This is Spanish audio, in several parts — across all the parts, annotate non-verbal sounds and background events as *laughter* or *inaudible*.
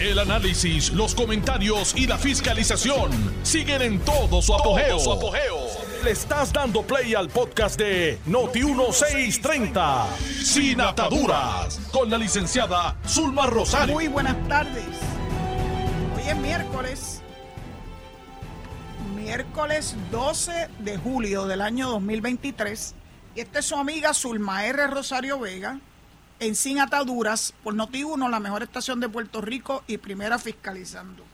El análisis, los comentarios y la fiscalización siguen en todo su apogeo. Le estás dando play al podcast de Noti1630, Sin Ataduras, con la licenciada Zulma Rosario. Muy buenas tardes. Hoy es miércoles. Miércoles 12 de julio del año 2023. Y esta es su amiga Zulma R. Rosario Vega en Sin Ataduras por Noti1, la mejor estación de Puerto Rico y primera fiscalizando.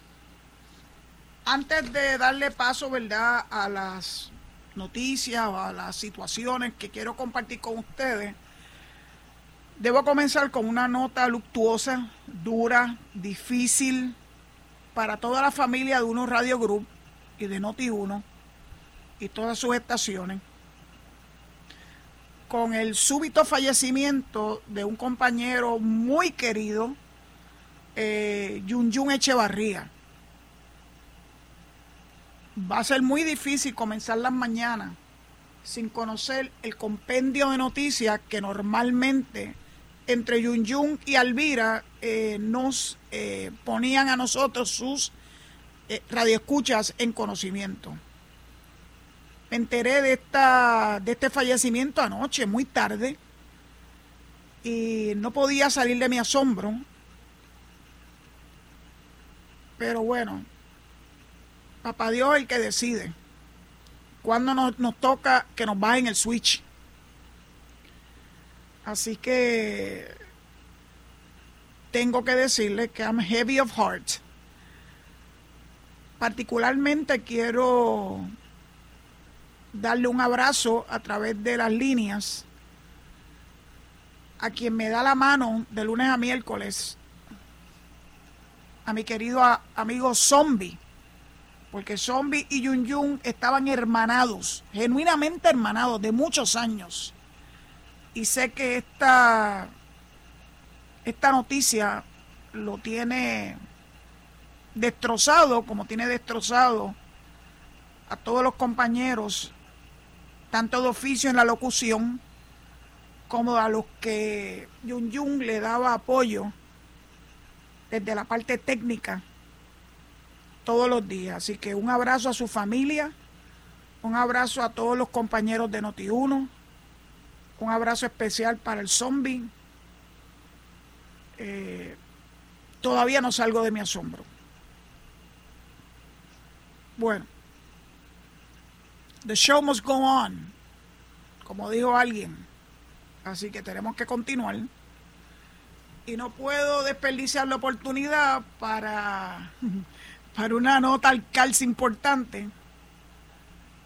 Antes de darle paso, ¿verdad?, a las noticias o a las situaciones que quiero compartir con ustedes, debo comenzar con una nota luctuosa, dura, difícil para toda la familia de Uno Radio Group y de Noti1 y todas sus estaciones con el súbito fallecimiento de un compañero muy querido, eh, Echevarría. Va a ser muy difícil comenzar las mañanas sin conocer el compendio de noticias que normalmente entre Yun y Alvira eh, nos eh, ponían a nosotros sus eh, radioescuchas en conocimiento. Me enteré de, esta, de este fallecimiento anoche, muy tarde, y no podía salir de mi asombro. Pero bueno, papá Dios es el que decide cuando nos, nos toca que nos bajen el switch. Así que tengo que decirle que I'm heavy of heart. Particularmente quiero darle un abrazo a través de las líneas a quien me da la mano de lunes a miércoles, a mi querido amigo Zombie, porque Zombie y Yun Yun estaban hermanados, genuinamente hermanados, de muchos años. Y sé que esta, esta noticia lo tiene destrozado, como tiene destrozado a todos los compañeros tanto de oficio en la locución como a los que Yun Yun le daba apoyo desde la parte técnica todos los días. Así que un abrazo a su familia, un abrazo a todos los compañeros de Noti1, un abrazo especial para el zombie. Eh, todavía no salgo de mi asombro. Bueno, The show must go on, como dijo alguien. Así que tenemos que continuar. Y no puedo desperdiciar la oportunidad para, *laughs* para una nota al calce importante.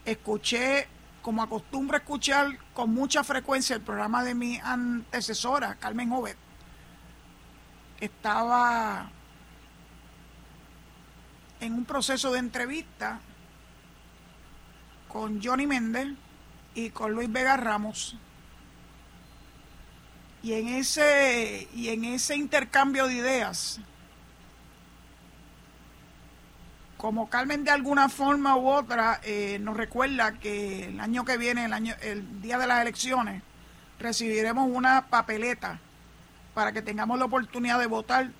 Escuché, como acostumbro escuchar con mucha frecuencia, el programa de mi antecesora, Carmen Jovet. Estaba en un proceso de entrevista con Johnny Méndez y con Luis Vega Ramos. Y en ese, y en ese intercambio de ideas, como Carmen de alguna forma u otra eh, nos recuerda que el año que viene, el, año, el día de las elecciones, recibiremos una papeleta para que tengamos la oportunidad de votar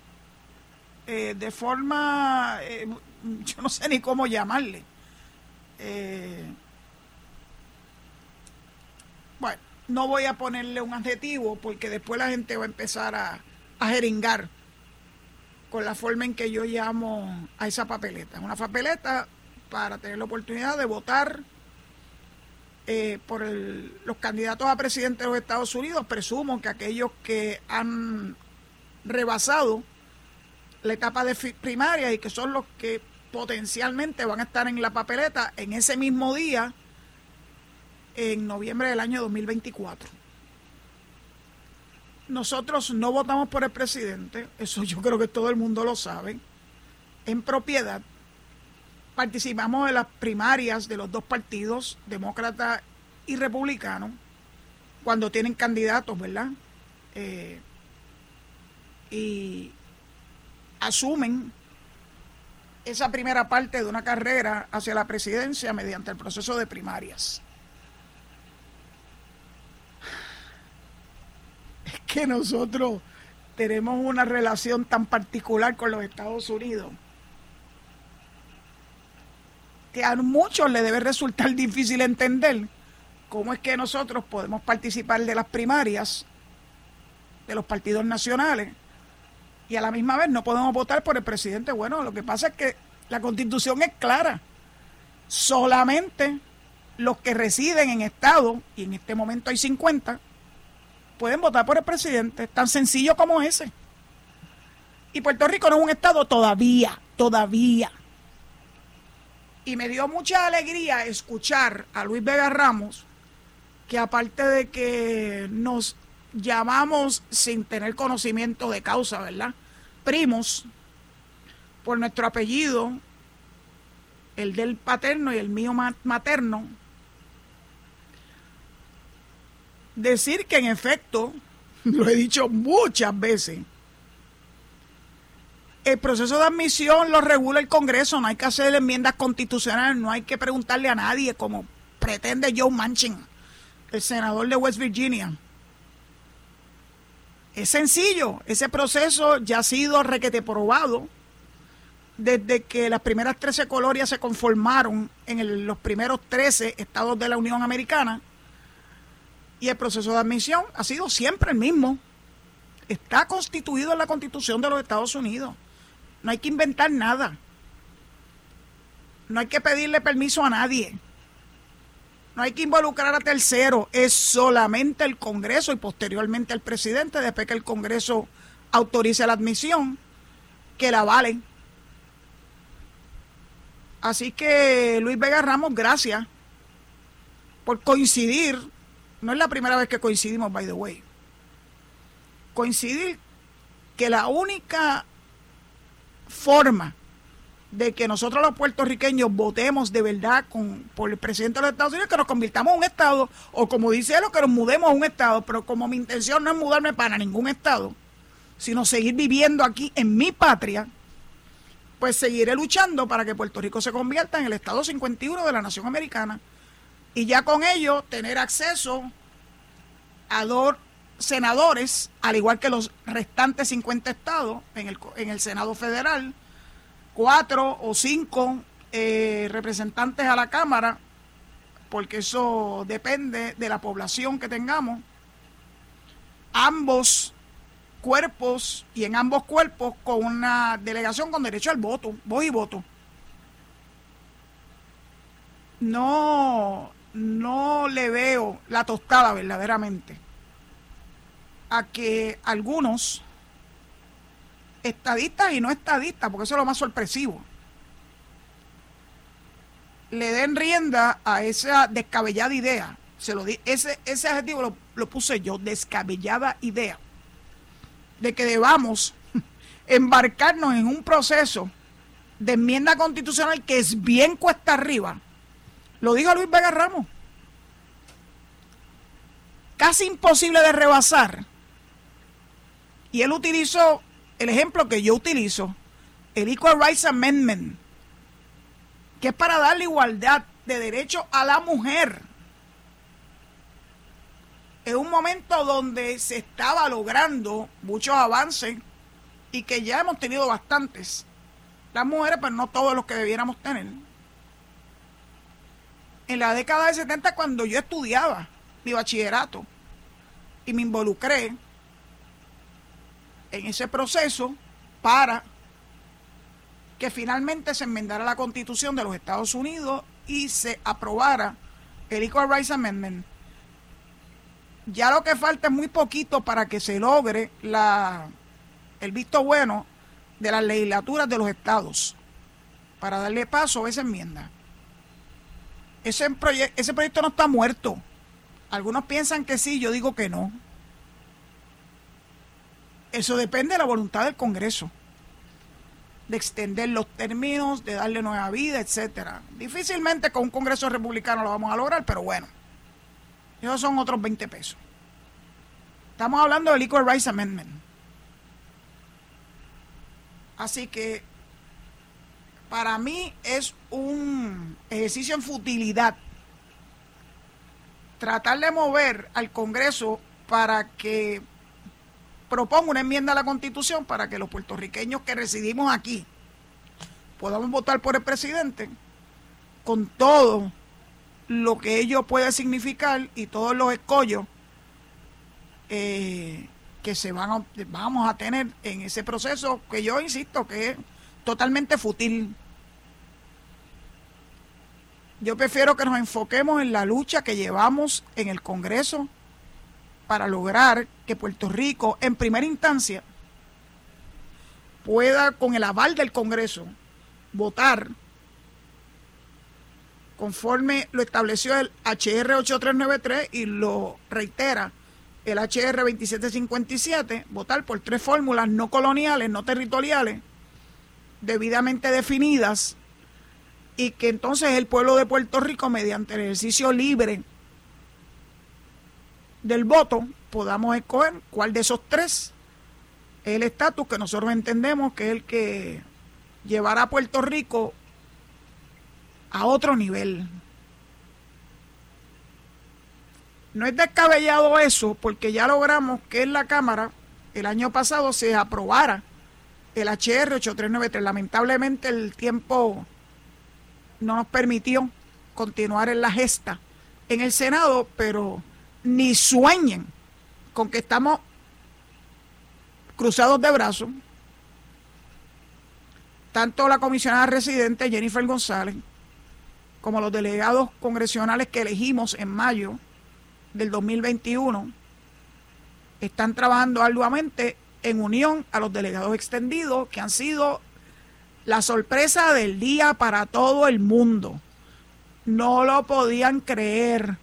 eh, de forma, eh, *laughs* yo no sé ni cómo llamarle, eh, bueno, no voy a ponerle un adjetivo porque después la gente va a empezar a, jeringar con la forma en que yo llamo a esa papeleta. Una papeleta para tener la oportunidad de votar eh, por los candidatos a presidente de los Estados Unidos. Presumo que aquellos que han rebasado la etapa de primaria y que son los que potencialmente van a estar en la papeleta en ese mismo día, en noviembre del año 2024. Nosotros no votamos por el presidente, eso yo creo que todo el mundo lo sabe, en propiedad. Participamos en las primarias de los dos partidos, demócrata y republicano, cuando tienen candidatos, ¿verdad? Eh, y asumen esa primera parte de una carrera hacia la presidencia mediante el proceso de primarias. Es que nosotros tenemos una relación tan particular con los Estados Unidos que a muchos le debe resultar *laughs* difícil entender cómo es que nosotros podemos participar de las primarias de los partidos nacionales y a la misma vez no podemos votar por el presidente. Bueno, lo que pasa es que la constitución es clara. Solamente los que residen en estado, y en este momento hay 50, pueden votar por el presidente. Tan sencillo como ese. Y Puerto Rico no es un estado todavía, todavía. Y me dio mucha alegría escuchar a Luis Vega Ramos, que aparte de que nos llamamos sin tener conocimiento de causa, ¿verdad? Primos, por nuestro apellido, el del paterno y el mío materno, decir que en efecto, *laughs* lo he dicho muchas veces, el proceso de admisión lo regula el Congreso, no hay que hacer enmiendas constitucionales, no hay que preguntarle a nadie como pretende Joe Manchin, el senador de West Virginia. Es sencillo, ese proceso ya ha sido requete probado desde que las primeras 13 colonias se conformaron en los primeros 13 estados de la Unión Americana y el proceso de admisión ha sido siempre el mismo. Está constituido en la Constitución de los Estados Unidos. No hay que inventar nada. No hay que pedirle permiso a nadie. No hay que involucrar a terceros. Es solamente el Congreso y posteriormente el presidente, después que el Congreso autorice la admisión, que la valen. Así que Luis Vega Ramos, gracias por coincidir. No es la primera vez que coincidimos, by the way. Coincidir que la única forma de que nosotros los puertorriqueños votemos de verdad con, por el presidente de los Estados Unidos, que nos convirtamos en un Estado, o como dice él, que nos mudemos a un Estado, pero como mi intención no es mudarme para ningún Estado, sino seguir viviendo aquí en mi patria, pues seguiré luchando para que Puerto Rico se convierta en el Estado 51 de la Nación Americana y ya con ello tener acceso a dos senadores, al igual que los restantes 50 estados en el, en el Senado Federal, cuatro o cinco eh, representantes a la Cámara, porque eso depende de la población que tengamos. Ambos cuerpos y en ambos cuerpos con una delegación con derecho al voto, voy y voto. No, no le veo la tostada verdaderamente a que algunos estadistas y no estadistas, porque eso es lo más sorpresivo, le den rienda a esa descabellada idea. Se lo di, ese, ese adjetivo lo, lo puse yo, descabellada idea, de que debamos *laughs* embarcarnos en un proceso de enmienda constitucional que es bien cuesta arriba. Lo dijo Luis Vega Ramos. Casi imposible de rebasar y él utilizó el ejemplo que yo utilizo, el Equal Rights Amendment, que es para darle igualdad de derecho a la mujer. En un momento donde se estaba logrando muchos avances y que ya hemos tenido bastantes. Las mujeres, pero no todos los que debiéramos tener. En la década de 70, cuando yo estudiaba mi bachillerato y me involucré, en ese proceso para que finalmente se enmendara la constitución de los Estados Unidos y se aprobara el Equal Rights Amendment. Ya lo que falta es muy poquito para que se logre la, el visto bueno de las legislaturas de los estados para darle paso a esa enmienda. Ese, ese proyecto no está muerto. Algunos piensan que sí, yo digo que no. Eso depende de la voluntad del Congreso, de extender los términos, de darle nueva vida, etcétera. Difícilmente con un Congreso republicano lo vamos a lograr, pero bueno, esos son otros 20 pesos. Estamos hablando del Equal Rights Amendment. Así que para mí es un ejercicio en futilidad tratar de mover al Congreso para que propongo una enmienda a la Constitución para que los puertorriqueños que residimos aquí podamos votar por el presidente con todo lo que ello puede significar y todos los escollos eh, que se van a, vamos a tener en ese proceso que yo insisto que es totalmente fútil. Yo prefiero que nos enfoquemos en la lucha que llevamos en el Congreso para lograr que Puerto Rico, en primera instancia, pueda, con el aval del Congreso, votar conforme lo estableció el HR 8393 y lo reitera el HR 2757, votar por tres fórmulas no coloniales, no territoriales, debidamente definidas, y que entonces el pueblo de Puerto Rico, mediante el ejercicio libre del voto, podamos escoger cuál de esos tres es el estatus que nosotros entendemos que es el que llevará a Puerto Rico a otro nivel. No es descabellado eso, porque ya logramos que en la Cámara el año pasado se aprobara el HR 8393. Lamentablemente el tiempo no nos permitió continuar en la gesta en el Senado, pero ni sueñen con que estamos cruzados de brazos, tanto la comisionada residente Jennifer González como los delegados congresionales que elegimos en mayo del 2021 están trabajando arduamente en unión a los delegados extendidos que han sido la sorpresa del día para todo el mundo. No lo podían creer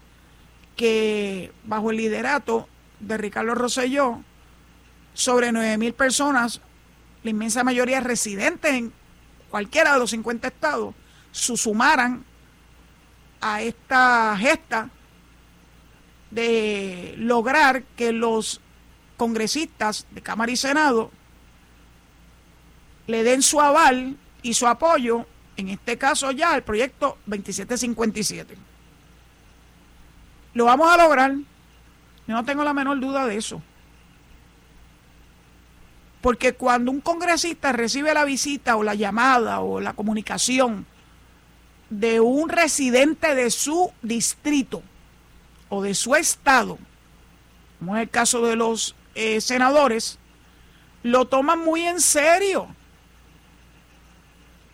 que bajo el liderato de Ricardo Rosselló, sobre 9 mil personas, la inmensa mayoría residentes en cualquiera de los 50 estados, se sumaran a esta gesta de lograr que los congresistas de Cámara y Senado le den su aval y su apoyo, en este caso ya al proyecto 2757. Lo vamos a lograr, yo no tengo la menor duda de eso. Porque cuando un congresista recibe la visita o la llamada o la comunicación de un residente de su distrito o de su estado, como es el caso de los eh, senadores, lo toman muy en serio,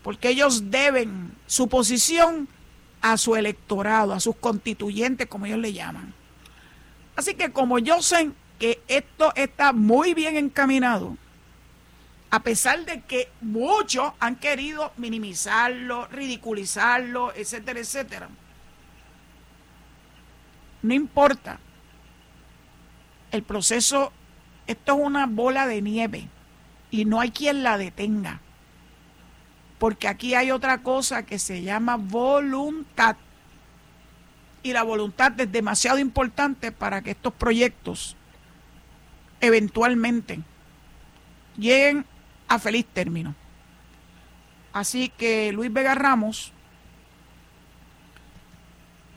porque ellos deben su posición a su electorado, a sus constituyentes, como ellos le llaman. Así que como yo sé que esto está muy bien encaminado, a pesar de que muchos han querido minimizarlo, ridiculizarlo, etcétera, etcétera. No importa. El proceso, esto es una bola de nieve y no hay quien la detenga. Porque aquí hay otra cosa que se llama voluntad. Y la voluntad es demasiado importante para que estos proyectos eventualmente lleguen a feliz término. Así que Luis Vega Ramos,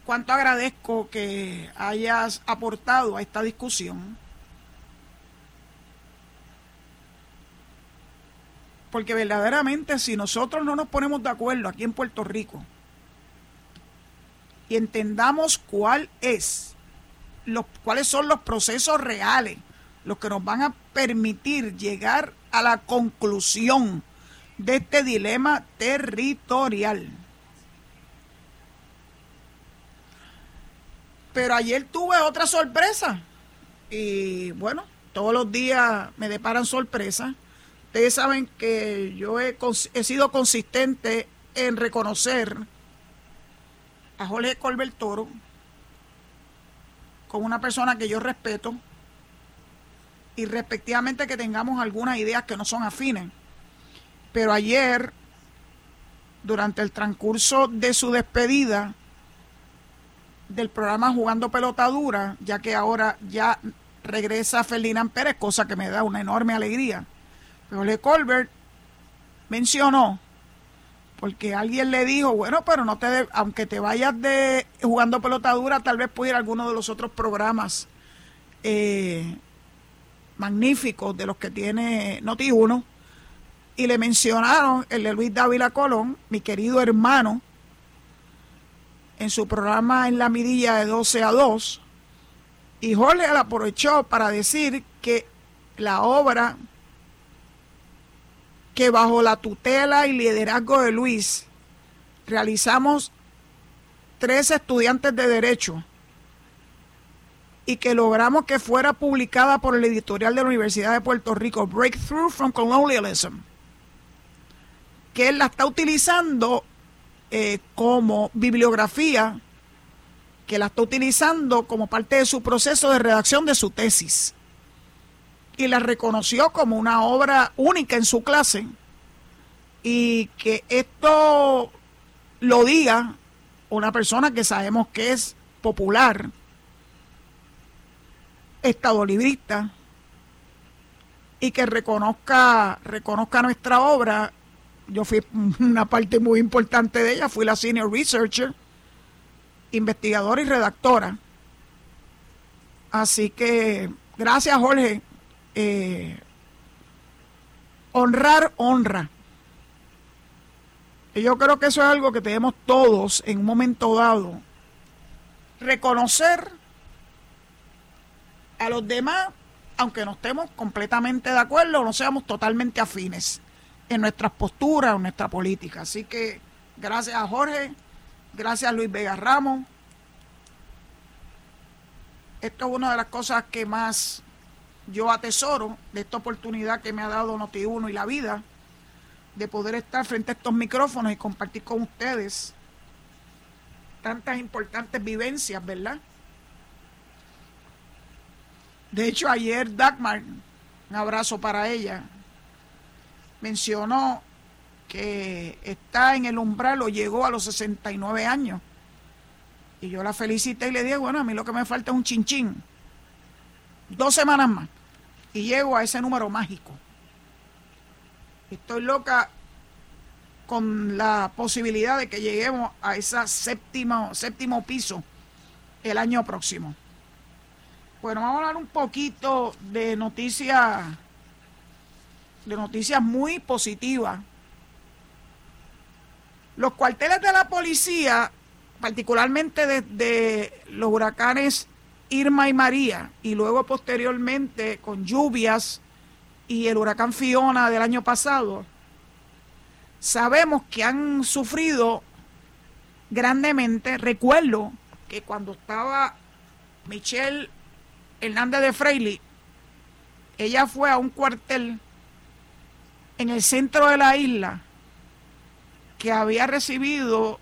cuánto agradezco que hayas aportado a esta discusión. Porque verdaderamente si nosotros no nos ponemos de acuerdo aquí en Puerto Rico y entendamos cuál es los, cuáles son los procesos reales, los que nos van a permitir llegar a la conclusión de este dilema territorial. Pero ayer tuve otra sorpresa. Y bueno, todos los días me deparan sorpresas. Ustedes saben que yo he, sido consistente en reconocer a Jorge Colbert Toro como una persona que yo respeto, y respectivamente que tengamos algunas ideas que no son afines. Pero ayer, durante el transcurso de su despedida del programa Jugando Pelotadura, ya que ahora ya regresa Ferdinand Pérez, cosa que me da una enorme alegría. Pero Le Colbert mencionó, porque alguien le dijo, bueno, pero no te, aunque te vayas de jugando pelotadura, tal vez pudiera ir a alguno de los otros programas eh, magníficos de los que tiene Noti1 y le mencionaron el de Luis Dávila Colón, mi querido hermano, en su programa en la midilla de 12 a 2. Y Jorge la aprovechó para decir que la obra que bajo la tutela y liderazgo de Luis realizamos tres estudiantes de derecho y que logramos que fuera publicada por el editorial de la Universidad de Puerto Rico, Breakthrough from Colonialism, que él la está utilizando eh, como bibliografía, que la está utilizando como parte de su proceso de redacción de su tesis. Y la reconoció como una obra única en su clase. Y que esto lo diga una persona que sabemos que es popular, estadolibrista y que reconozca, reconozca nuestra obra. Yo fui una parte muy importante de ella, fui la senior researcher, investigadora y redactora. Así que gracias Jorge. Eh, honrar honra. Y yo creo que eso es algo que tenemos todos en un momento dado. Reconocer a los demás, aunque no estemos completamente de acuerdo o no seamos totalmente afines en nuestras posturas, en nuestra política. Así que gracias a Jorge, gracias a Luis Vega Ramos. Esto es una de las cosas que más yo atesoro de esta oportunidad que me ha dado Noti1 y la vida de poder estar frente a estos micrófonos y compartir con ustedes tantas importantes vivencias, ¿verdad? De hecho, ayer Dagmar, un abrazo para ella, mencionó que está en el umbral o llegó a los 69 años. Y yo la felicité y le dije, bueno, a mí lo que me falta es un chinchín. Dos semanas más. Y llego a ese número mágico. Estoy loca con la posibilidad de que lleguemos a ese séptimo, séptimo piso el año próximo. Bueno, vamos a hablar un poquito de noticias, de noticias muy positivas. Los cuarteles de la policía, particularmente desde los huracanes Irma y María, y luego posteriormente con lluvias y el huracán Fiona del año pasado, sabemos que han sufrido grandemente. Recuerdo que cuando estaba Michelle Hernández de Freili, ella fue a un cuartel en el centro de la isla que había recibido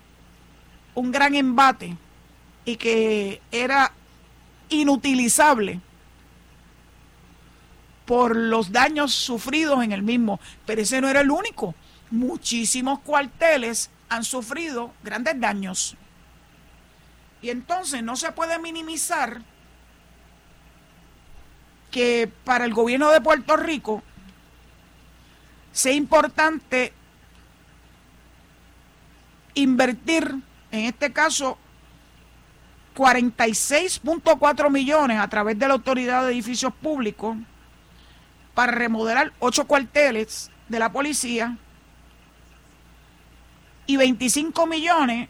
un gran embate y que era inutilizable por los daños sufridos en el mismo. Pero ese no era el único. Muchísimos cuarteles han sufrido grandes daños. Y entonces no se puede minimizar que para el gobierno de Puerto Rico sea importante invertir, en este caso, 46.4 millones a través de la Autoridad de Edificios Públicos para remodelar ocho cuarteles de la policía y 25 millones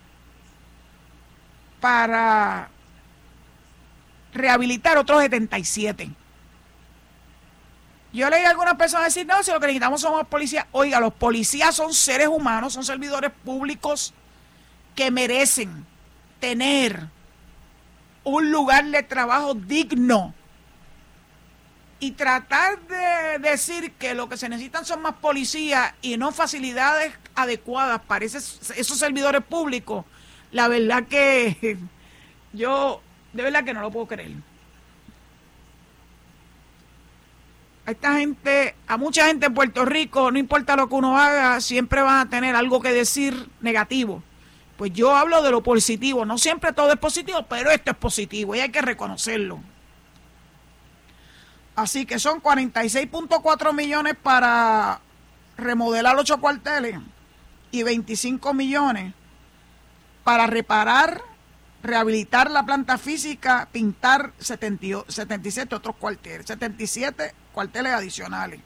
para rehabilitar otros 77. Yo leí a algunas personas decir, no, si lo que necesitamos son policías. Oiga, los policías son seres humanos, son servidores públicos que merecen tener un lugar de trabajo digno. Y tratar de decir que lo que se necesitan son más policías y no facilidades adecuadas para esos servidores públicos, la verdad que *laughs* yo, de verdad que no lo puedo creer. a esta gente, a mucha gente en Puerto Rico, no importa lo que uno haga, siempre van a tener algo que decir negativo. Pues yo hablo de lo positivo, no siempre todo es positivo, pero esto es positivo y hay que reconocerlo. Así que son 46.4 millones para remodelar ocho cuarteles y 25 millones para reparar, rehabilitar la planta física, pintar 77 otros cuarteles, 77 cuarteles adicionales.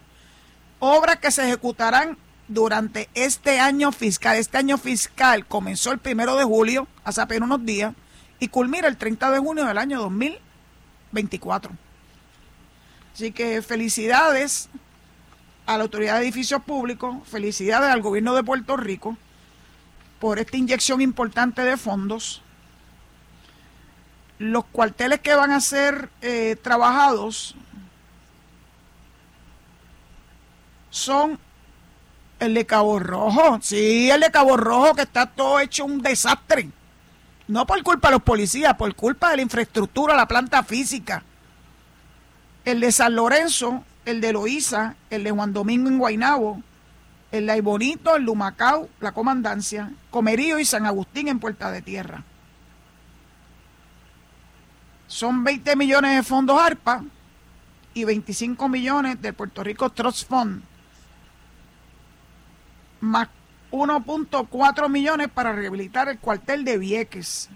Obras que se ejecutarán durante este año fiscal. Este año fiscal comenzó el primero de julio, hace apenas unos días, y culmina el 30 de junio del año 2024. Así que felicidades a la Autoridad de Edificios Públicos, felicidades al gobierno de Puerto Rico por esta inyección importante de fondos. Los cuarteles que van a ser eh, trabajados son el de Cabo Rojo. Sí, el de Cabo Rojo que está todo hecho un desastre. No por culpa de los policías, por culpa de la infraestructura, la planta física. El de San Lorenzo, el de Loíza, el de Juan Domingo en Guainabo, el de Aybonito, el Lumacao, la Comandancia, Comerío y San Agustín en Puerta de Tierra. Son 20 millones de fondos ARPA y 25 millones del Puerto Rico Trust Fund, más 1.4 millones para rehabilitar el cuartel de Vieques.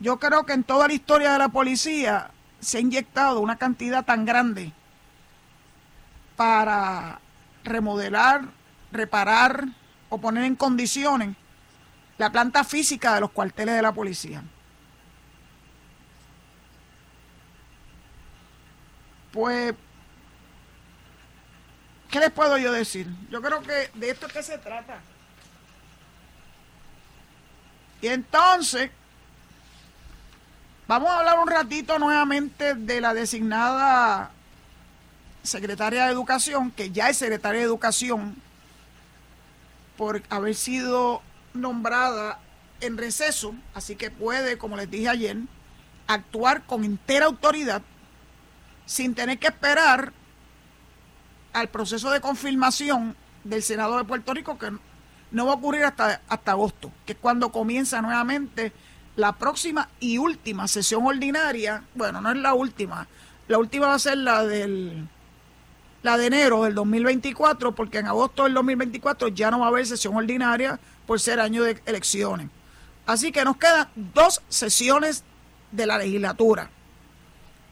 Yo creo que en toda la historia de la policía se ha inyectado una cantidad tan grande para remodelar, reparar o poner en condiciones la planta física de los cuarteles de la policía. Pues, ¿qué les puedo yo decir? Yo creo que de esto es que se trata. Y entonces, vamos a hablar un ratito nuevamente de la designada secretaria de Educación, que ya es secretaria de Educación, por haber sido nombrada en receso, así que puede, como les dije ayer, actuar con entera autoridad sin tener que esperar al proceso de confirmación del Senado de Puerto Rico, que no va a ocurrir hasta, hasta agosto, que es cuando comienza nuevamente la próxima y última sesión ordinaria. Bueno, no es la última, la última va a ser la del la de enero del 2024, porque en agosto del 2024 ya no va a haber sesión ordinaria por ser año de elecciones. Así que nos quedan dos sesiones de la legislatura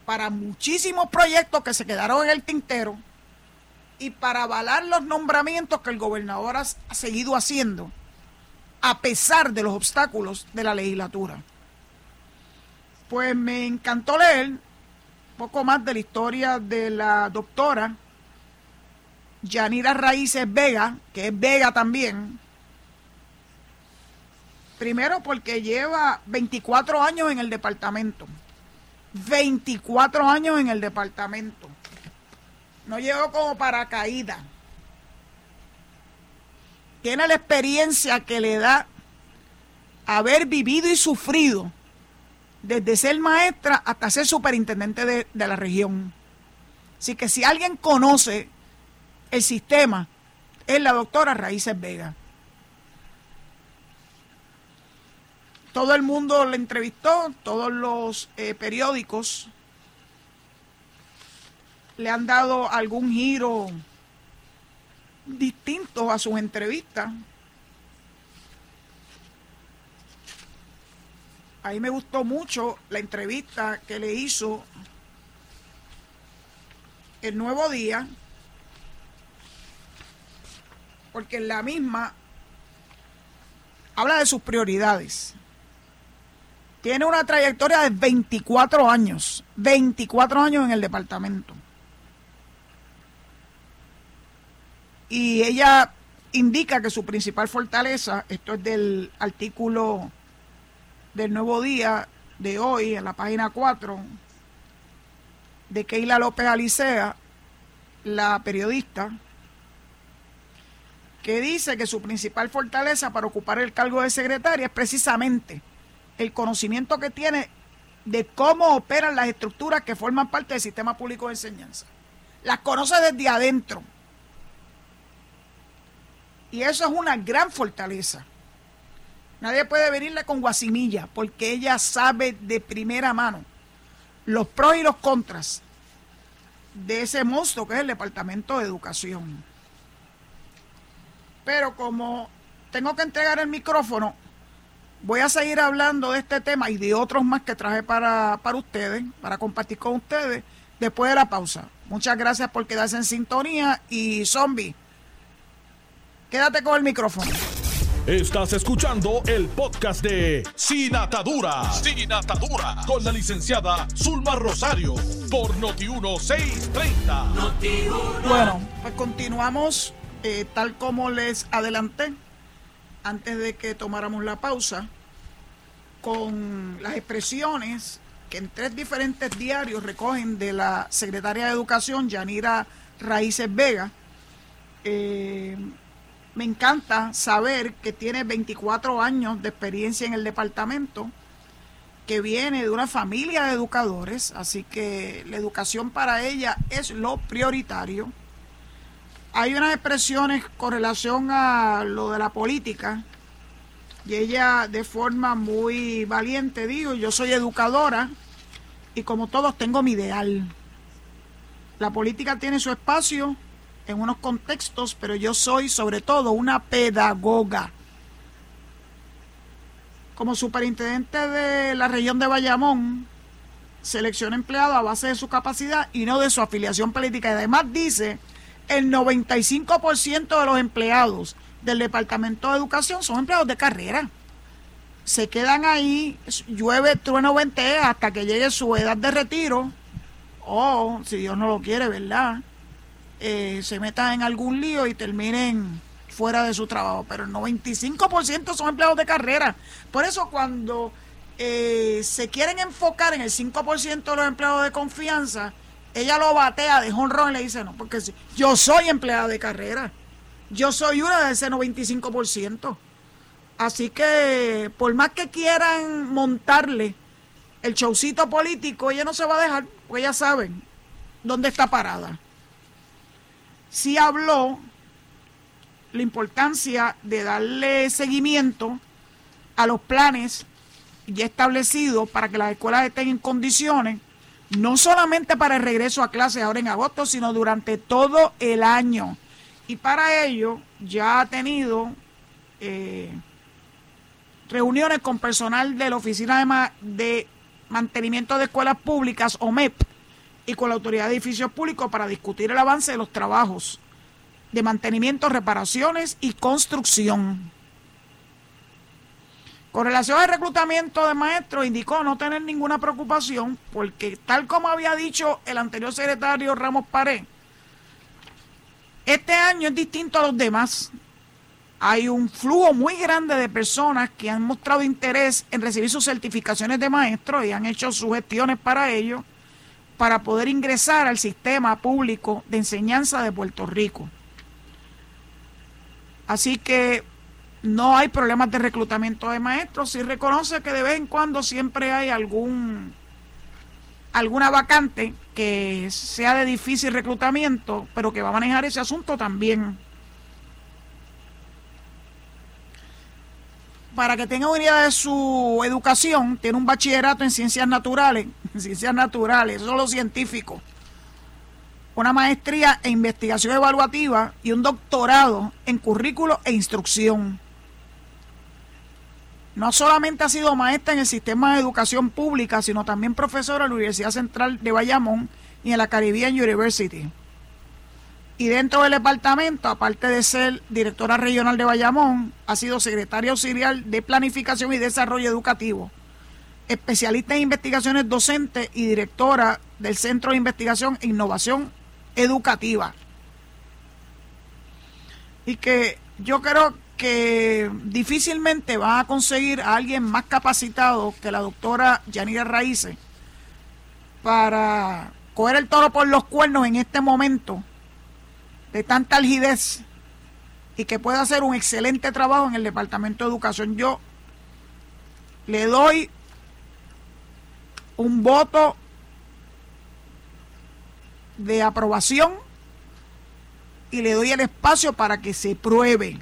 para muchísimos proyectos que se quedaron en el tintero y para avalar los nombramientos que el gobernador ha seguido haciendo a pesar de los obstáculos de la legislatura. Pues me encantó leer poco más de la historia de la doctora Yanira Raíces Vega, que es Vega también. Primero porque lleva 24 años en el departamento. 24 años en el departamento. No llegó como paracaídas. Tiene la experiencia que le da haber vivido y sufrido desde ser maestra hasta ser superintendente de, de la región. Así que si alguien conoce el sistema es la doctora Raíces Vega. Todo el mundo le entrevistó, todos los eh, periódicos le han dado algún giro distinto a sus entrevistas. A mí me gustó mucho la entrevista que le hizo el Nuevo Día porque en la misma habla de sus prioridades. Tiene una trayectoria de 24 años, 24 años en el departamento. Y ella indica que su principal fortaleza, esto es del artículo del Nuevo Día de hoy, en la página 4, de Keila López Alicea, la periodista, que dice que su principal fortaleza para ocupar el cargo de secretaria es precisamente el conocimiento que tiene de cómo operan las estructuras que forman parte del sistema público de enseñanza. Las conoce desde adentro. Y eso es una gran fortaleza. Nadie puede venirle con guasimilla porque ella sabe de primera mano los pros y los contras de ese monstruo que es el Departamento de Educación. Pero como tengo que entregar el micrófono, voy a seguir hablando de este tema y de otros más que traje para, para ustedes, para compartir con ustedes después de la pausa. Muchas gracias por quedarse en sintonía y zombie, quédate con el micrófono. Estás escuchando el podcast de Sin Atadura. Sin Atadura. Con la licenciada Zulma Rosario. Por Noti1630. Bueno, pues continuamos eh, tal como les adelanté antes de que tomáramos la pausa con las expresiones que en tres diferentes diarios recogen de la secretaria de Educación, Yanira Raíces Vega. Eh, me encanta saber que tiene 24 años de experiencia en el departamento, que viene de una familia de educadores, así que la educación para ella es lo prioritario. Hay unas expresiones con relación a lo de la política, y ella de forma muy valiente dijo, yo soy educadora y como todos tengo mi ideal. La política tiene su espacio, en unos contextos, pero yo soy sobre todo una pedagoga. Como superintendente de la región de Bayamón, selecciona empleados a base de su capacidad y no de su afiliación política. Y además dice, el 95% de los empleados del Departamento de Educación son empleados de carrera. Se quedan ahí, llueve, trueno, ventea hasta que llegue su edad de retiro. O, si Dios no lo quiere, ¿verdad? Eh, se metan en algún lío y terminen fuera de su trabajo. Pero el 95% son empleados de carrera. Por eso cuando eh, se quieren enfocar en el 5% de los empleados de confianza, ella lo batea de honrón y le dice, no, porque yo soy empleada de carrera. Yo soy una de ese 95%. Así que por más que quieran montarle el showcito político, ella no se va a dejar, porque ya saben dónde está parada sí habló la importancia de darle seguimiento a los planes ya establecidos para que las escuelas estén en condiciones, no solamente para el regreso a clases ahora en agosto, sino durante todo el año. Y para ello ya ha tenido eh, reuniones con personal de la Oficina de, de Mantenimiento de Escuelas Públicas, OMEP, y con la Autoridad de Edificios Públicos para discutir el avance de los trabajos de mantenimiento, reparaciones y construcción. Con relación al reclutamiento de maestros, indicó no tener ninguna preocupación porque tal como había dicho el anterior secretario Ramos Paré, este año es distinto a los demás. Hay un flujo muy grande de personas que han mostrado interés en recibir sus certificaciones de maestro y han hecho sus gestiones para ello para poder ingresar al sistema público de enseñanza de Puerto Rico. Así que no hay problemas de reclutamiento de maestros. Si reconoce que de vez en cuando siempre hay algún alguna vacante que sea de difícil reclutamiento, pero que va a manejar ese asunto también. Para que tenga una idea de su educación, tiene un bachillerato en ciencias naturales *laughs* ciencias naturales, eso los científicos, una maestría en investigación evaluativa y un doctorado en currículo e instrucción. No solamente ha sido maestra en el sistema de educación pública, sino también profesora en la Universidad Central de Bayamón y en la Caribbean University. Y dentro del departamento, aparte de ser directora regional de Bayamón, ha sido secretaria auxiliar de Planificación y Desarrollo Educativo especialista en investigaciones docentes y directora del Centro de Investigación e Innovación Educativa. Y que yo creo que difícilmente va a conseguir a alguien más capacitado que la doctora Yanira Raíces para coger el toro por los cuernos en este momento de tanta algidez y que pueda hacer un excelente trabajo en el Departamento de Educación. Yo le doy un voto de aprobación y le doy el espacio para que se pruebe.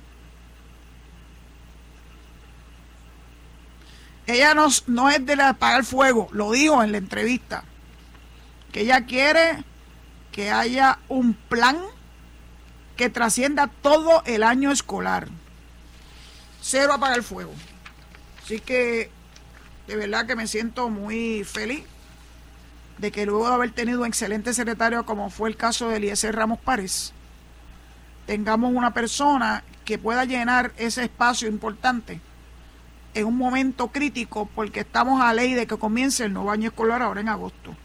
Ella no, no es de apagar fuego, lo dijo en la entrevista, que ella quiere que haya un plan que trascienda todo el año escolar. Cero apagar fuego. Así que de verdad que me siento muy feliz de que luego de haber tenido un excelente secretario como fue el caso de Eliezer Ramos Párez, tengamos una persona que pueda llenar ese espacio importante en un momento crítico porque estamos a ley de que comience el nuevo año escolar ahora en agosto.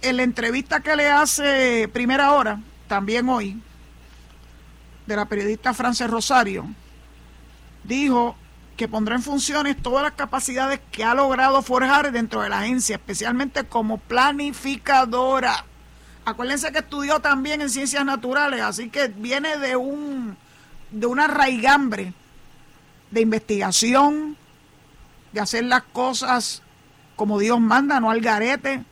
En la entrevista que le hace Primera Hora, también hoy, de la periodista Frances Rosario, dijo que pondrá en funciones todas las capacidades que ha logrado forjar dentro de la agencia, especialmente como planificadora. Acuérdense que estudió también en ciencias naturales, así que viene de un de una raigambre de investigación, de hacer las cosas como Dios manda, no al garete,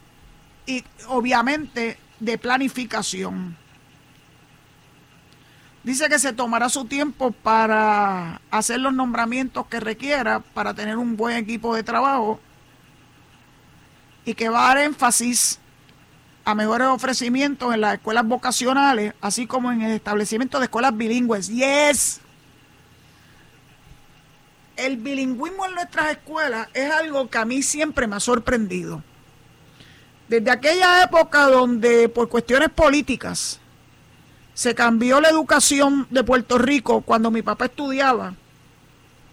y obviamente de planificación. Dice que se tomará su tiempo para hacer los nombramientos que requiera para tener un buen equipo de trabajo y que va a dar énfasis a mejores ofrecimientos en las escuelas vocacionales, así como en el establecimiento de escuelas bilingües. Yes. El bilingüismo en nuestras escuelas es algo que a mí siempre me ha sorprendido. Desde aquella época donde por cuestiones políticas se cambió la educación de Puerto Rico cuando mi papá estudiaba.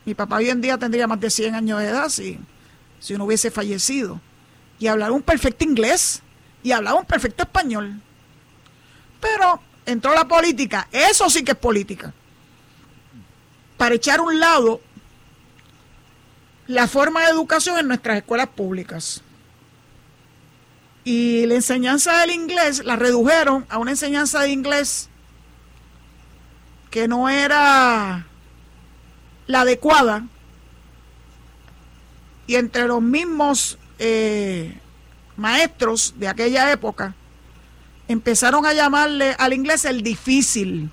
Mi papá hoy en día tendría más de 100 años de edad si, si no hubiese fallecido. Y hablaba un perfecto inglés y hablaba un perfecto español. Pero entró la política, eso sí que es política. Para echar un lado la forma de educación en nuestras escuelas públicas. Y la enseñanza del inglés la redujeron a una enseñanza de inglés que no era la adecuada y entre los mismos eh, maestros de aquella época empezaron a llamarle al inglés el difícil.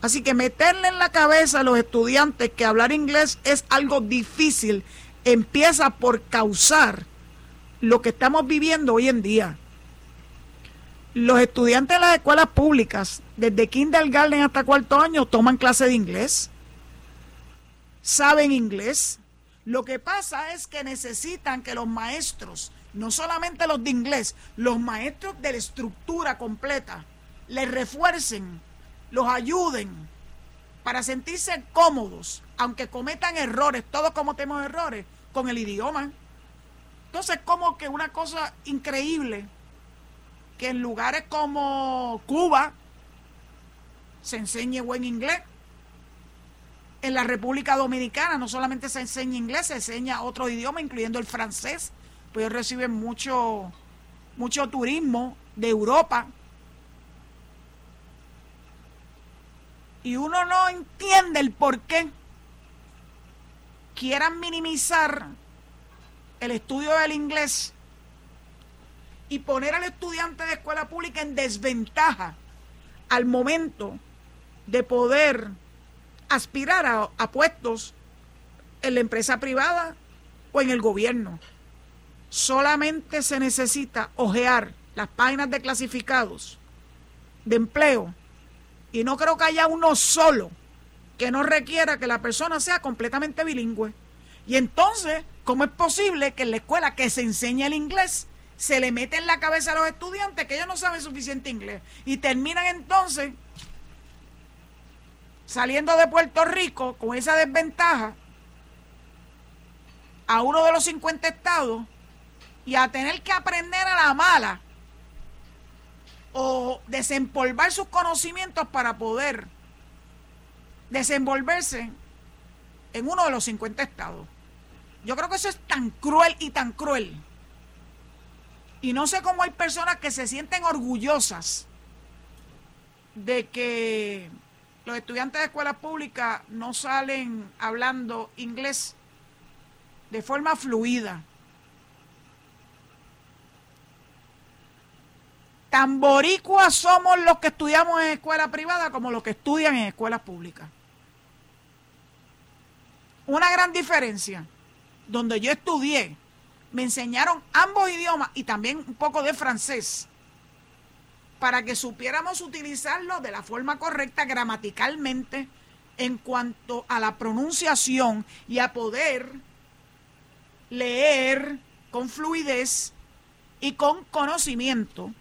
Así que meterle en la cabeza a los estudiantes que hablar inglés es algo difícil empieza por causar lo que estamos viviendo hoy en día los estudiantes de las escuelas públicas, desde kindergarten hasta cuarto año, toman clase de inglés, saben inglés. Lo que pasa es que necesitan que los maestros, no solamente los de inglés, los maestros de la estructura completa, les refuercen, los ayuden para sentirse cómodos, aunque cometan errores, todos cometemos errores con el idioma. Entonces, como que una cosa increíble que en lugares como Cuba se enseñe buen inglés. En la República Dominicana no solamente se enseña inglés, se enseña otro idioma, incluyendo el francés, pues ellos reciben mucho, mucho turismo de Europa. Y uno no entiende el por qué quieran minimizar el estudio del inglés y poner al estudiante de escuela pública en desventaja al momento de poder aspirar a, puestos en la empresa privada o en el gobierno. Solamente se necesita ojear las páginas de clasificados de empleo y no creo que haya uno solo que no requiera que la persona sea completamente bilingüe. Y entonces, ¿cómo es posible que en la escuela que se enseña el inglés se le mete en la cabeza a los estudiantes que ellos no saben suficiente inglés y terminan entonces saliendo de Puerto Rico con esa desventaja a uno de los 50 estados y a tener que aprender a la mala o desempolvar sus conocimientos para poder desenvolverse en uno de los 50 estados. Yo creo que eso es tan cruel y tan cruel y no sé cómo hay personas que se sienten orgullosas de que los estudiantes de escuelas públicas no salen hablando inglés de forma fluida. Tan boricuas somos los que estudiamos en escuela privada como los que estudian en escuelas públicas. Una gran diferencia. Donde yo estudié, me enseñaron ambos idiomas y también un poco de francés para que supiéramos utilizarlo de la forma correcta gramaticalmente en cuanto a la pronunciación y a poder leer con fluidez y con conocimiento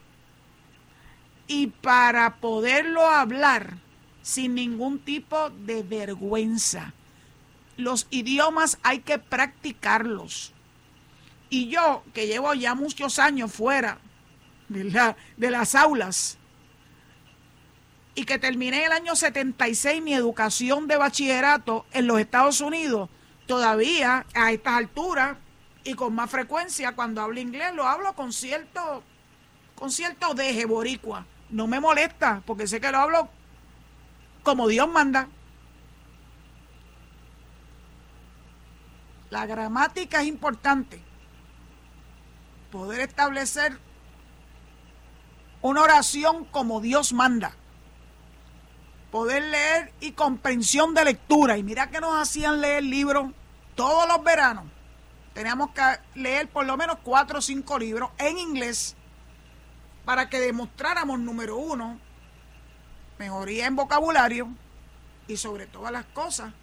y para poderlo hablar sin ningún tipo de vergüenza. Los idiomas hay que practicarlos. Y yo, que llevo ya muchos años fuera de las aulas, y que terminé el año 76 mi educación de bachillerato en los Estados Unidos, todavía a estas alturas y con más frecuencia cuando hablo inglés lo hablo con cierto con cierto deje boricua. No me molesta porque sé que lo hablo como Dios manda. La gramática es importante. Poder establecer una oración como Dios manda poder leer y comprensión de lectura. Y mira que nos hacían leer libros todos los veranos. Teníamos que leer por lo menos cuatro o cinco libros en inglés para que demostráramos, número uno, mejoría en vocabulario y sobre todas las cosas,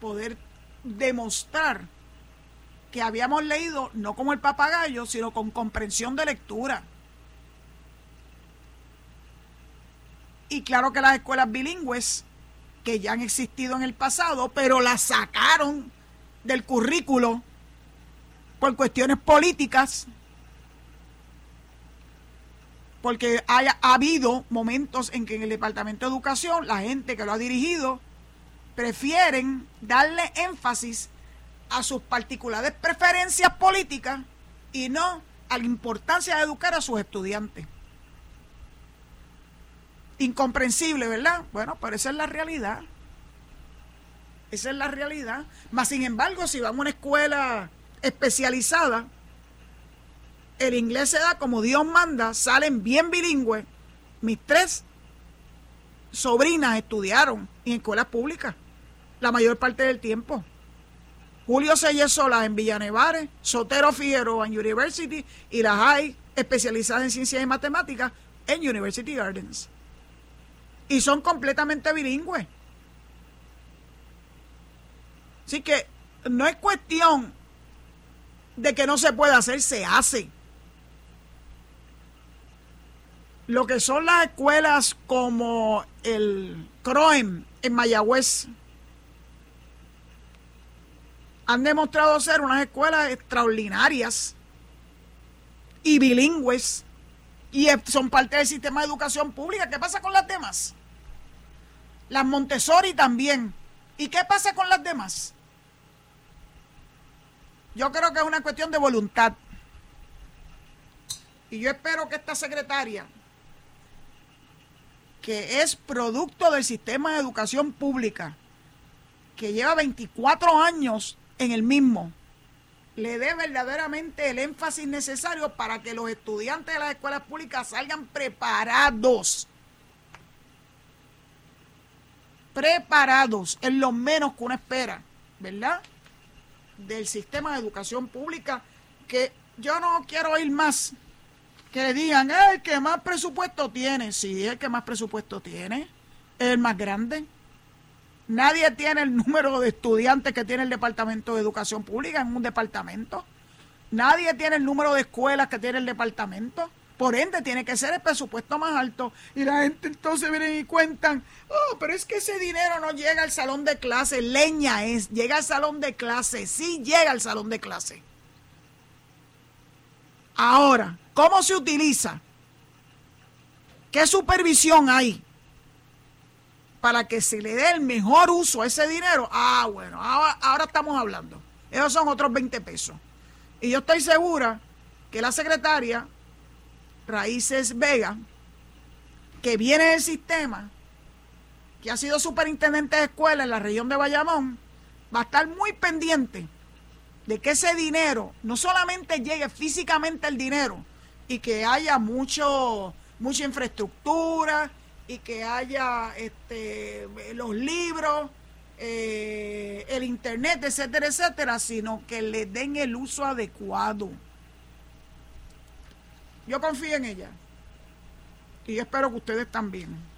poder demostrar que habíamos leído no como el papagayo, sino con comprensión de lectura. Y claro que las escuelas bilingües, que ya han existido en el pasado, pero las sacaron del currículo por cuestiones políticas, porque haya, ha habido momentos en que en el Departamento de Educación la gente que lo ha dirigido prefieren darle énfasis a sus particulares preferencias políticas y no a la importancia de educar a sus estudiantes incomprensible, ¿verdad? Bueno, pero esa es la realidad. Esa es la realidad. Más sin embargo, si vamos a una escuela especializada, el inglés se da como Dios manda, salen bien bilingües. Mis tres sobrinas estudiaron en escuelas públicas la mayor parte del tiempo. Julio Sola en Villanevares, Sotero Figueroa en University y la High especializada en ciencias y matemáticas en University Gardens y son completamente bilingües. Así que no es cuestión de que no se pueda hacer, se hace. Lo que son las escuelas como el CROEM en Mayagüez han demostrado ser unas escuelas extraordinarias y bilingües y son parte del sistema de educación pública. ¿Qué pasa con las demás? Las Montessori también. ¿Y qué pasa con las demás? Yo creo que es una cuestión de voluntad. Y yo espero que esta secretaria, que es producto del sistema de educación pública, que lleva 24 años en el mismo, le dé verdaderamente el énfasis necesario para que los estudiantes de las escuelas públicas salgan preparados. Preparados, es lo menos que uno espera, ¿verdad? Del sistema de educación pública, que yo no quiero oír más que le digan, el que más presupuesto tiene, sí, el que más presupuesto tiene, el más grande. Nadie tiene el número de estudiantes que tiene el Departamento de Educación Pública en un departamento. Nadie tiene el número de escuelas que tiene el departamento. Por ende, tiene que ser el presupuesto más alto. Y la gente entonces viene y cuentan, oh, pero es que ese dinero no llega al salón de clase. Leña es, llega al salón de clase. Sí llega al salón de clase. Ahora, ¿cómo se utiliza? ¿Qué supervisión hay? Para que se le dé el mejor uso a ese dinero, ah, bueno, ahora, estamos hablando. Esos son otros 20 pesos. Y yo estoy segura que la secretaria Raíces Vega, que viene del sistema, que ha sido superintendente de escuela en la región de Bayamón, va a estar muy pendiente de que ese dinero no solamente llegue físicamente el dinero y que haya mucho, mucha infraestructura, y que haya este, los libros, eh, el internet, etcétera, etcétera, sino que le den el uso adecuado. Yo confío en ella y espero que ustedes también.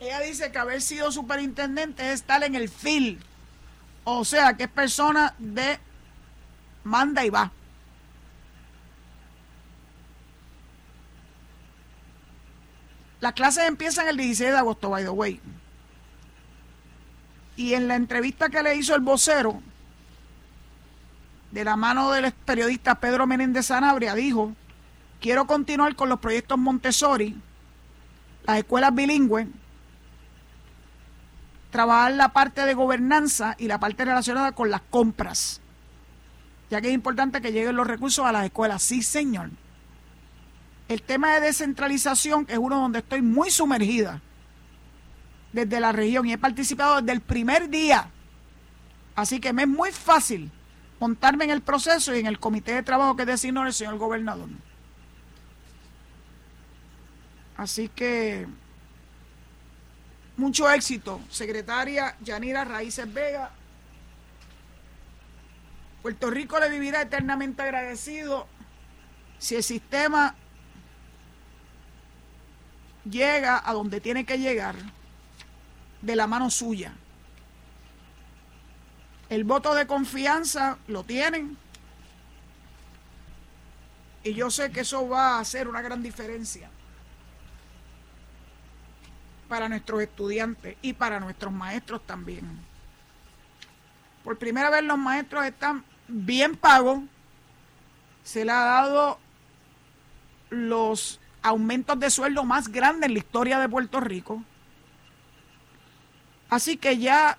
ella dice que haber sido superintendente es estar en el fil. O sea, que es persona de manda y va. Las clases empiezan el 16 de agosto, by the way. Y en la entrevista que le hizo el vocero, de la mano del periodista Pedro Menéndez Sanabria, dijo, quiero continuar con los proyectos Montessori, las escuelas bilingües, trabajar la parte de gobernanza y la parte relacionada con las compras, ya que es importante que lleguen los recursos a las escuelas. Sí, señor. El tema de descentralización es uno donde estoy muy sumergida desde la región y he participado desde el primer día. Así que me es muy fácil montarme en el proceso y en el comité de trabajo que designó el señor gobernador. Así que mucho éxito, secretaria Yanira Raíces Vega. Puerto Rico le vivirá eternamente agradecido si el sistema llega a donde tiene que llegar de la mano suya. El voto de confianza lo tienen. Y yo sé que eso va a hacer una gran diferencia para nuestros estudiantes y para nuestros maestros también. Por primera vez los maestros están bien pagos. Se le ha dado los aumentos de sueldo más grandes en la historia de Puerto Rico. Así que ya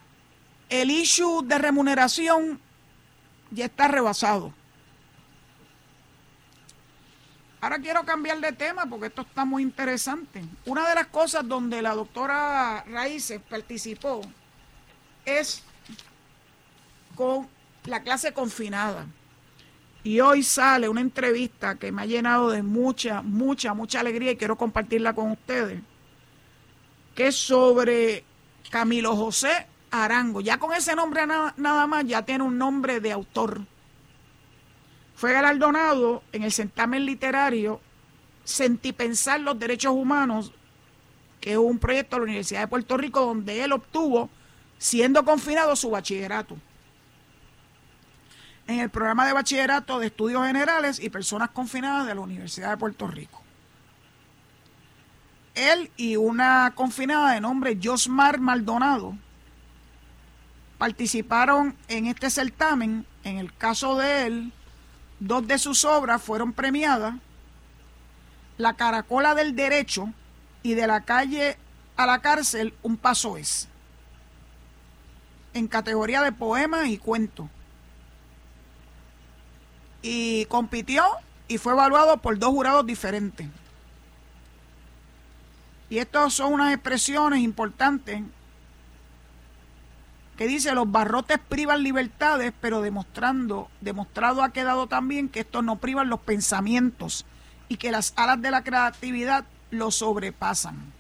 el issue de remuneración ya está rebasado. Ahora quiero cambiar de tema porque esto está muy interesante. Una de las cosas donde la doctora Raíces participó es con la clase confinada. Y hoy sale una entrevista que me ha llenado de mucha, mucha, mucha alegría y quiero compartirla con ustedes, que es sobre Camilo José Arango. Ya con ese nombre nada, más ya tiene un nombre de autor. Fue galardonado en el certamen literario Sentipensar los Derechos Humanos, que es un proyecto de la Universidad de Puerto Rico donde él obtuvo, siendo confinado, su bachillerato en el programa de bachillerato de estudios generales y personas confinadas de la Universidad de Puerto Rico. Él y una confinada de nombre Josmar Maldonado participaron en este certamen. En el caso de él, dos de sus obras fueron premiadas. La Caracola del Derecho y de la calle a la cárcel, un paso es. En categoría de poemas y cuentos y compitió y fue evaluado por dos jurados diferentes. Y estas son unas expresiones importantes que dice los barrotes privan libertades, pero demostrando, demostrado ha quedado también que estos no privan los pensamientos y que las alas de la creatividad los sobrepasan.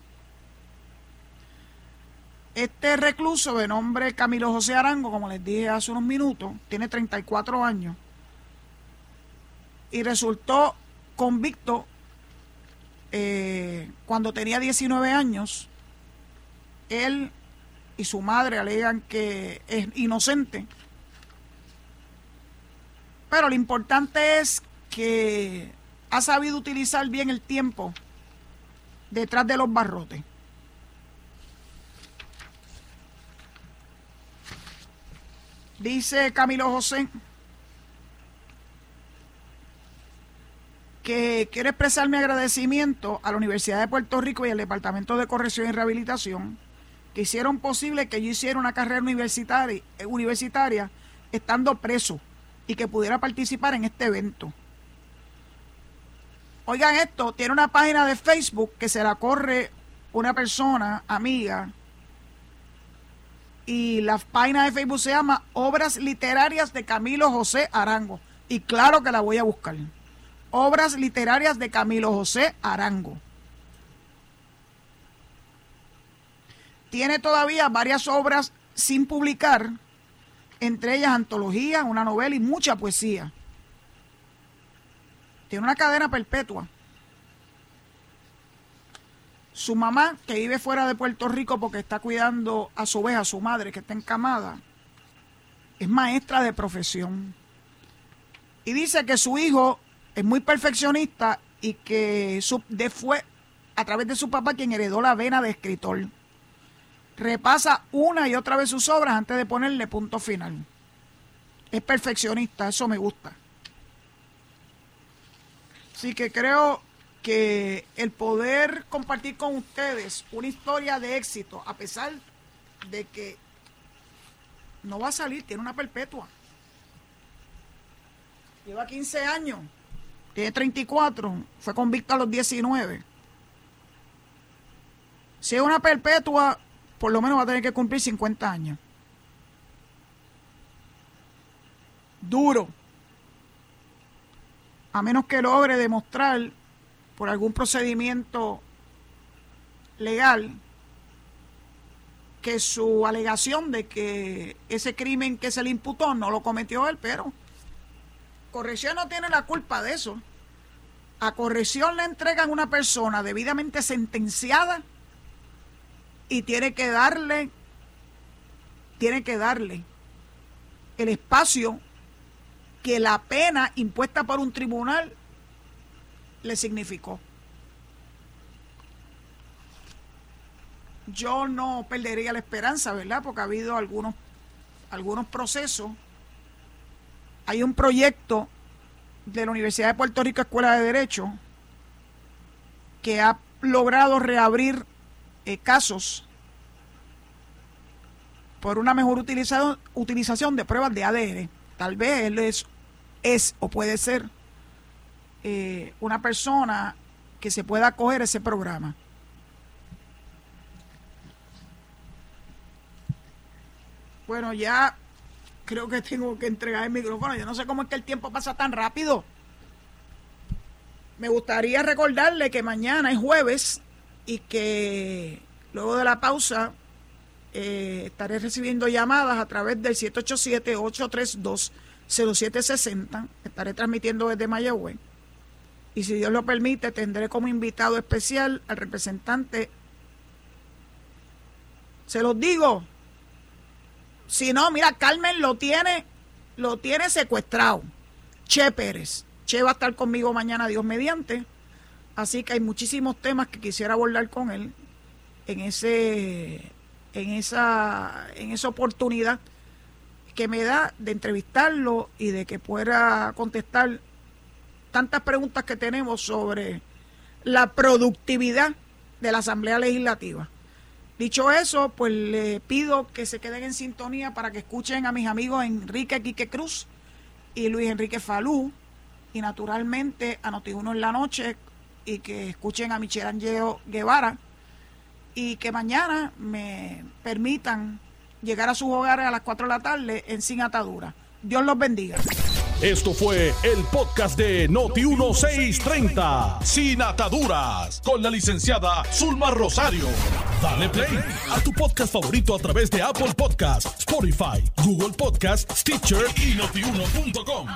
Este recluso de nombre Camilo José Arango, como les dije hace unos minutos, tiene 34 años y resultó convicto eh, cuando tenía 19 años. Él y su madre alegan que es inocente. Pero lo importante es que ha sabido utilizar bien el tiempo detrás de los barrotes. Dice Camilo José que quiero expresar mi agradecimiento a la Universidad de Puerto Rico y al Departamento de Corrección y Rehabilitación que hicieron posible que yo hiciera una carrera universitaria, eh, universitaria estando preso y que pudiera participar en este evento. Oigan esto, tiene una página de Facebook que se la corre una persona, amiga, y la página de Facebook se llama Obras Literarias de Camilo José Arango. Y claro que la voy a buscar. Obras literarias de Camilo José Arango. Tiene todavía varias obras sin publicar, entre ellas antologías, una novela y mucha poesía. Tiene una cadena perpetua. su mamá, que vive fuera de Puerto Rico porque está cuidando a su vez a su madre, que está encamada, es maestra de profesión. Y dice que su hijo es muy perfeccionista y que de fue a través de su papá quien heredó la vena de escritor. Repasa una y otra vez sus obras antes de ponerle punto final. Es perfeccionista, eso me gusta. Así que creo que el poder compartir con ustedes una historia de éxito, a pesar de que no va a salir, tiene una perpetua. Lleva 15 años, tiene 34, fue convicto a los 19. Si es una perpetua, por lo menos va a tener que cumplir 50 años. Duro. A menos que logre demostrar por algún procedimiento legal que su alegación de que ese crimen que se le imputó no lo cometió él, pero corrección no tiene la culpa de eso. A corrección le entregan una persona debidamente sentenciada y tiene que darle, tiene que darle el espacio que la pena impuesta por un tribunal le significó. Yo no perdería la esperanza, ¿verdad? Porque ha habido algunos, algunos procesos. Hay un proyecto de la Universidad de Puerto Rico Escuela de Derecho que ha logrado reabrir eh, casos por una mejor utilización de pruebas de ADN. Tal vez él es, o puede ser eh, una persona que se pueda acoger ese programa. Bueno, ya creo que tengo que entregar el micrófono. Yo no sé cómo es que el tiempo pasa tan rápido. Me gustaría recordarle que mañana es jueves y que luego de la pausa eh, estaré recibiendo llamadas a través del 787-832-0760. Estaré transmitiendo desde Mayagüez. Y si Dios lo permite, tendré como invitado especial al representante. Se los digo. Si no, mira, Carmen lo tiene, lo tiene secuestrado. Che Pérez. Che va a estar conmigo mañana, Dios mediante. Así que hay muchísimos temas que quisiera abordar con él en ese en esa en esa oportunidad que me da de entrevistarlo y de que pueda contestar tantas preguntas que tenemos sobre la productividad de la Asamblea Legislativa. Dicho eso, pues le pido que se queden en sintonía para que escuchen a mis amigos Enrique Quique Cruz y Luis Enrique Falú y naturalmente a Notiuno en la noche y que escuchen a Michelle Angelo Guevara y que mañana me permitan llegar a sus hogares a las 4 de la tarde en Sin Atadura. Dios los bendiga. Esto fue el podcast de Noti1630, Sin Ataduras, con la licenciada Zulma Rosario. Dale play a tu podcast favorito a través de Apple Podcasts, Spotify, Google Podcasts, Stitcher y notiuno.com.